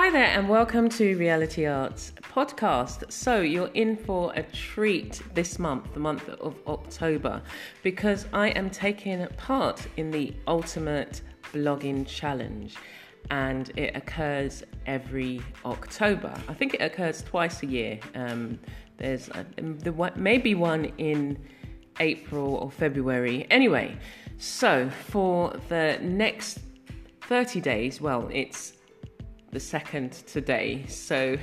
Hi there, and welcome to Reality Arts podcast. So, you're in for a treat this month, the month of October, because I am taking part in the Ultimate Blogging Challenge, and it occurs every October. I think it occurs twice a year. Um, there's a, the, maybe one in April or February. Anyway, so for the next 30 days, well, it's the second today. So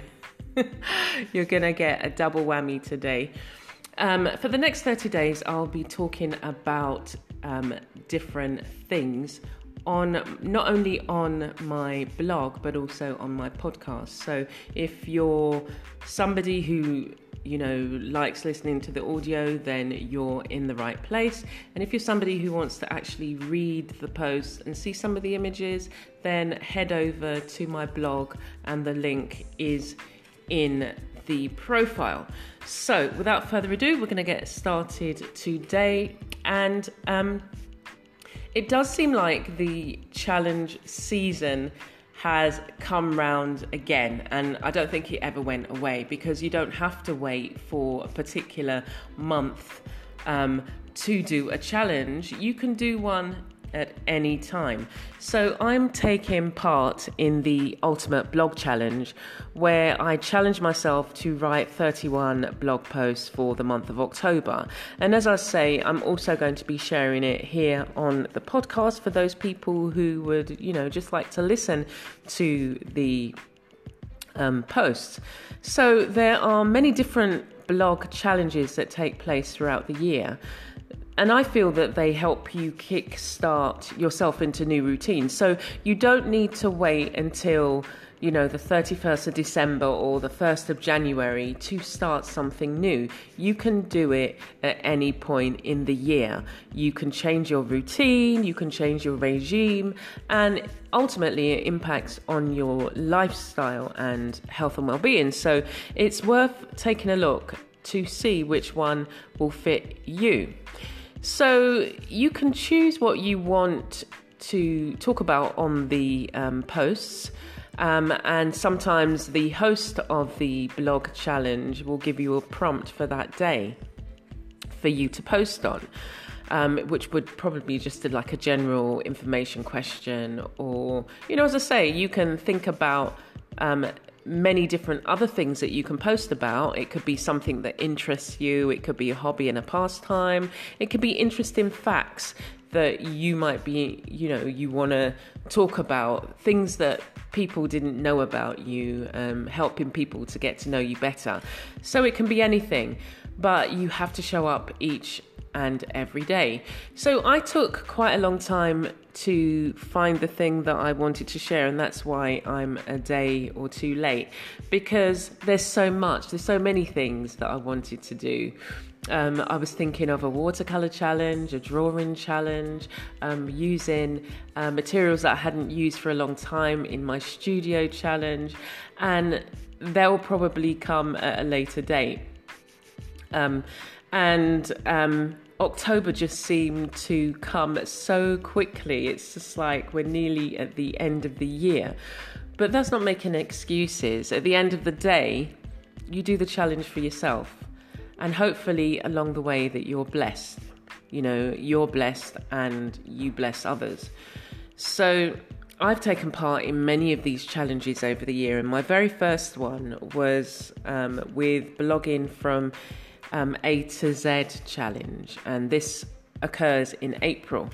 you're going to get a double whammy today. Um, for the next 30 days, I'll be talking about um, different things on not only on my blog but also on my podcast. So if you're somebody who you know likes listening to the audio then you're in the right place. And if you're somebody who wants to actually read the posts and see some of the images then head over to my blog and the link is in the profile. So without further ado we're going to get started today. And um, it does seem like the challenge season has come round again, and I don't think it ever went away because you don't have to wait for a particular month um, to do a challenge. You can do one at any time. So I'm taking part in the Ultimate Blog Challenge, where I challenge myself to write 31 blog posts for the month of October. And as I say, I'm also going to be sharing it here on the podcast for those people who would, you know, just like to listen to the um, posts. So there are many different blog challenges that take place throughout the year and I feel that they help you kickstart yourself into new routines. So you don't need to wait until you know the 31st of December or the 1st of January to start something new. You can do it at any point in the year. You can change your routine, you can change your regime, and ultimately it impacts on your lifestyle and health and well-being. So it's worth taking a look to see which one will fit you. So you can choose what you want to talk about on the um, posts. Um, and sometimes the host of the blog challenge will give you a prompt for that day for you to post on, um, which would probably be just like a general information question. Or, you know, as I say, you can think about um, many different other things that you can post about. It could be something that interests you, it could be a hobby and a pastime, it could be interesting facts that you might be, you know, you want to talk about, things that people didn't know about you, um, helping people to get to know you better. So it can be anything, but you have to show up each and every day. So I took quite a long time to find the thing that I wanted to share, and that's why I'm a day or two late because there's so much, there's so many things that I wanted to do. Um, I was thinking of a watercolor challenge, a drawing challenge, um, using uh, materials that I hadn't used for a long time in my studio challenge, and they'll probably come at a later date. Um, and um, October just seemed to come so quickly. It's just like we're nearly at the end of the year. But that's not making excuses. At the end of the day, you do the challenge for yourself. And hopefully, along the way, that you're blessed. You know, you're blessed and you bless others. So, I've taken part in many of these challenges over the year, and my very first one was um, with blogging from um, A to Z challenge, and this occurs in April.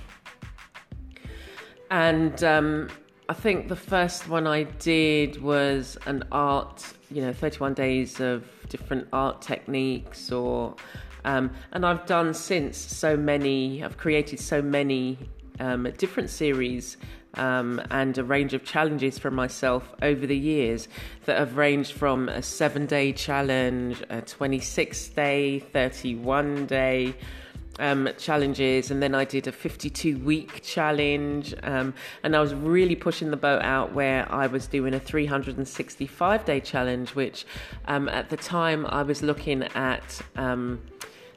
And um, I think the first one I did was an art, you know, 31 days of different art techniques, or um, and I've done since so many. I've created so many um, different series um, and a range of challenges for myself over the years that have ranged from a seven day challenge, a 26 day, 31 day. Um, challenges, and then I did a 52 week challenge, um, and I was really pushing the boat out where I was doing a 365 day challenge, which um, at the time I was looking at um,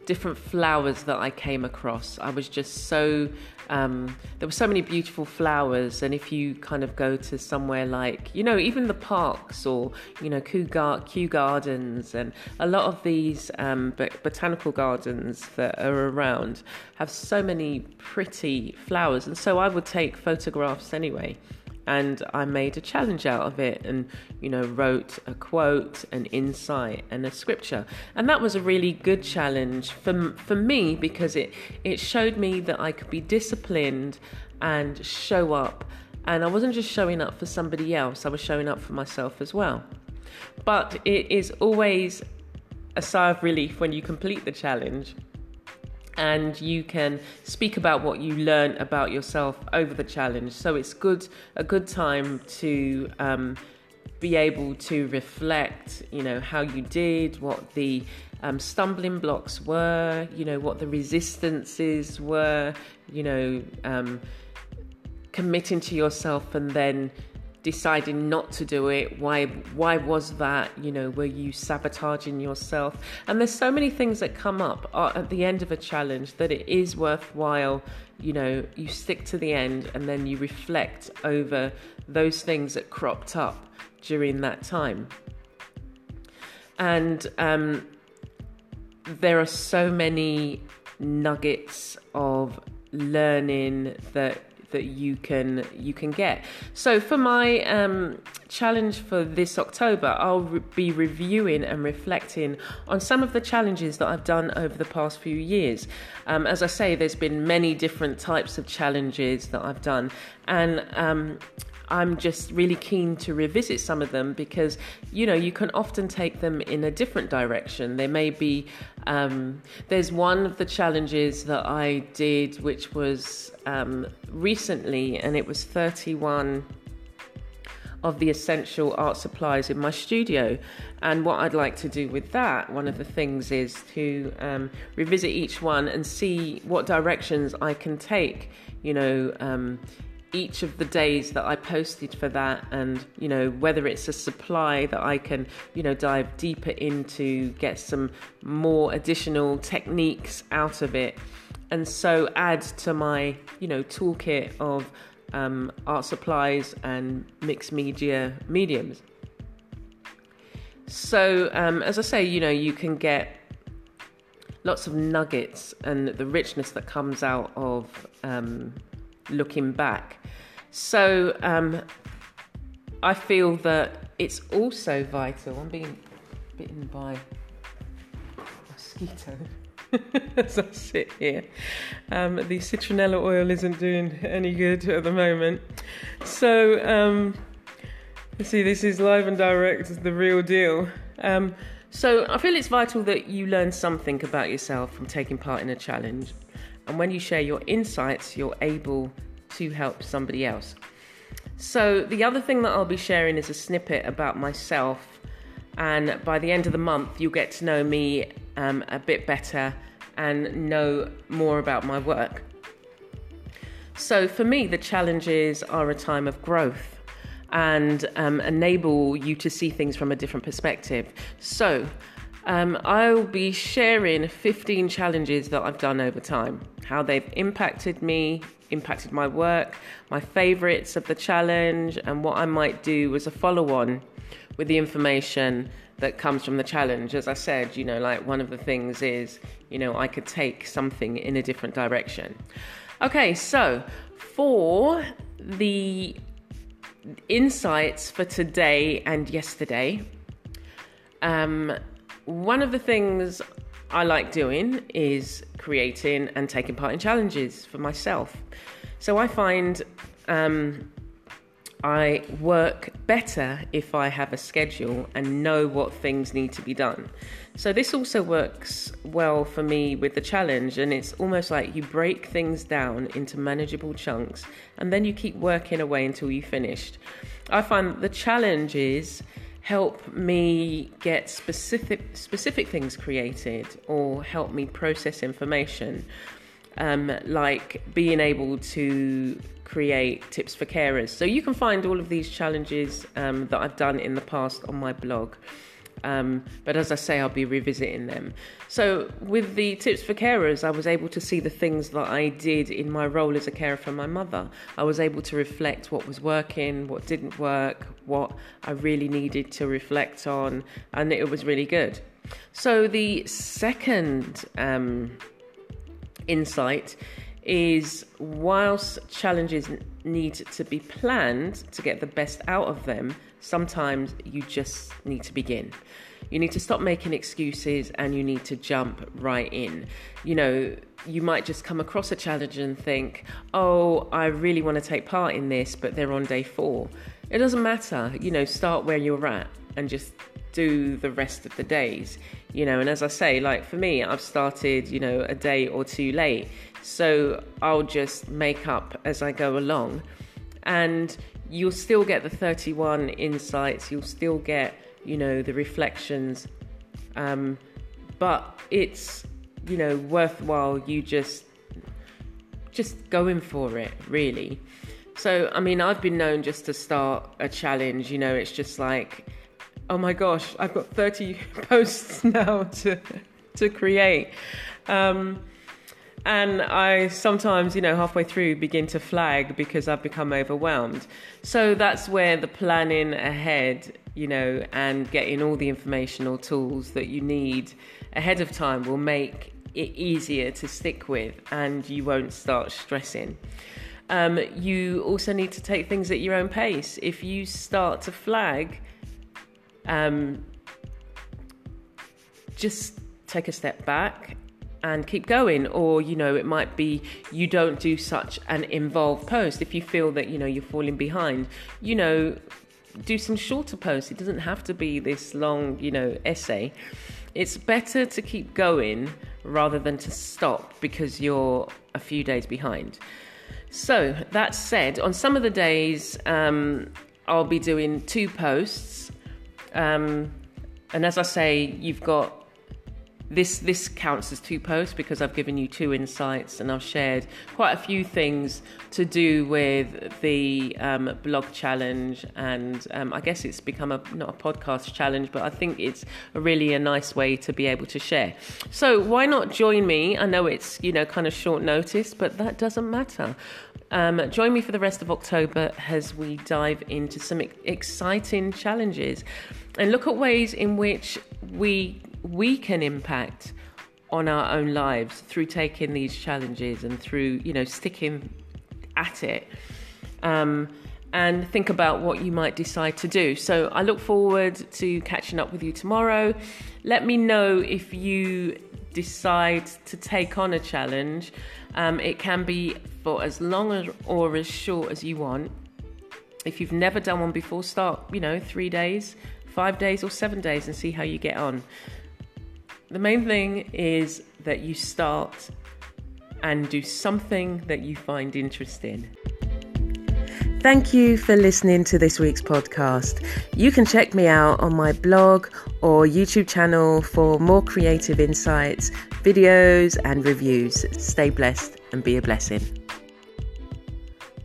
different flowers that I came across. I was just so um, there were so many beautiful flowers, and if you kind of go to somewhere like you know even the parks or you know Kew, Gar- Kew Gardens and a lot of these um, botanical gardens that are around have so many pretty flowers, and so I would take photographs anyway and I made a challenge out of it and you know wrote a quote an insight and a scripture. And that was a really good challenge for for me because it it showed me that I could be disciplined and show up. And I wasn't just showing up for somebody else I was showing up for myself as well. But it is always a sigh of relief when you complete the challenge and you can speak about what you learned about yourself over the challenge. So it's good a good time to um, be able to reflect, you know, how you did, what the um, stumbling blocks were, you know, what the resistances were, you know, um, committing to yourself and then deciding not to do it? Why why was that? You know were you sabotaging yourself? And there's so many things that come up at the end of a challenge that it is worthwhile you know you stick to the end and then you reflect over those things that cropped up during that time. And um, there are so many nuggets of learning that that you can you can get. So for my um, challenge for this October, I'll re- be reviewing and reflecting on some of the challenges that I've done over the past few years. Um, as I say, there's been many different types of challenges that I've done, and um, I'm just really keen to revisit some of them because, you know, you can often take them in a different direction. There may be, um, there's one of the challenges that I did which was um, recently, and it was 31 of the essential art supplies in my studio. And what I'd like to do with that, one of the things is to um, revisit each one and see what directions I can take, you know, um, each of the days that I posted for that, and you know whether it's a supply that I can you know dive deeper into, get some more additional techniques out of it, and so add to my you know toolkit of um, art supplies and mixed media mediums. So um, as I say, you know you can get lots of nuggets and the richness that comes out of um, looking back. So um, I feel that it's also vital. I'm being bitten by a mosquito as I sit here. Um, the citronella oil isn't doing any good at the moment. So, um, see, this is live and direct, the real deal. Um, so, I feel it's vital that you learn something about yourself from taking part in a challenge. And when you share your insights, you're able to help somebody else. So, the other thing that I'll be sharing is a snippet about myself. And by the end of the month, you'll get to know me um, a bit better and know more about my work. So, for me, the challenges are a time of growth and um, enable you to see things from a different perspective. So, um, I'll be sharing 15 challenges that I've done over time, how they've impacted me, impacted my work, my favorites of the challenge, and what I might do as a follow on with the information that comes from the challenge. As I said, you know, like one of the things is, you know, I could take something in a different direction. Okay, so for the insights for today and yesterday, um, one of the things I like doing is creating and taking part in challenges for myself. So I find um, I work better if I have a schedule and know what things need to be done. So, this also works well for me with the challenge, and it's almost like you break things down into manageable chunks and then you keep working away until you finished. I find the challenges help me get specific specific things created or help me process information um, like being able to create tips for carers. So you can find all of these challenges um, that I've done in the past on my blog. Um, but as I say, I'll be revisiting them. So, with the tips for carers, I was able to see the things that I did in my role as a carer for my mother. I was able to reflect what was working, what didn't work, what I really needed to reflect on, and it was really good. So, the second um, insight is whilst challenges need to be planned to get the best out of them, sometimes you just need to begin. You need to stop making excuses and you need to jump right in. You know, you might just come across a challenge and think, oh, I really want to take part in this, but they're on day four. It doesn't matter. You know, start where you're at and just do the rest of the days you know. And as i say like for me i've started you know a day or two late. So i'll just make up as i go along. And you'll still get the 31 insights you'll still get you know the reflections. Um, but it's you know worthwhile you just just going for it really so i mean i've been known just to start a challenge you know it's just like oh my gosh, I've got 30 posts now to to create. Um, and I sometimes, you know, halfway through begin to flag because I've become overwhelmed. So that's where the planning ahead, you know, and getting all the informational tools that you need ahead of time will make it easier to stick with and you won't start stressing. Um, you also need to take things at your own pace. If you start to flag, um, just take a step back and keep going. Or you know it might be you don't do such an involved post if you feel that you know you're falling behind. You know do some shorter posts. It doesn't have to be this long you know essay. It's better to keep going rather than to stop because you're a few days behind so that said on some of the days um, i'll be doing two posts. Um, and as I say, you've got this this counts as two posts because I've given you two insights and I've shared quite a few things to do with the um, blog challenge and um, I guess it's become a not a podcast challenge but I think it's a really a nice way to be able to share. So why not join me? I know it's you know kind of short notice but that doesn't matter. Um, join me for the rest of October as we dive into some exciting challenges and look at ways in which we we can impact on our own lives through taking these challenges and through you know sticking at it. Um, and think about what you might decide to do. So i look forward to catching up with you tomorrow. Let me know if you decide to take on a challenge. Um, it can be for as long as, or as short as you want. If you've never done one before start you know three days five days or seven days and see how you get on. The main thing is that you start and do something that you find interesting. Thank you for listening to this week's podcast. You can check me out on my blog or YouTube channel for more creative insights, videos, and reviews. Stay blessed and be a blessing.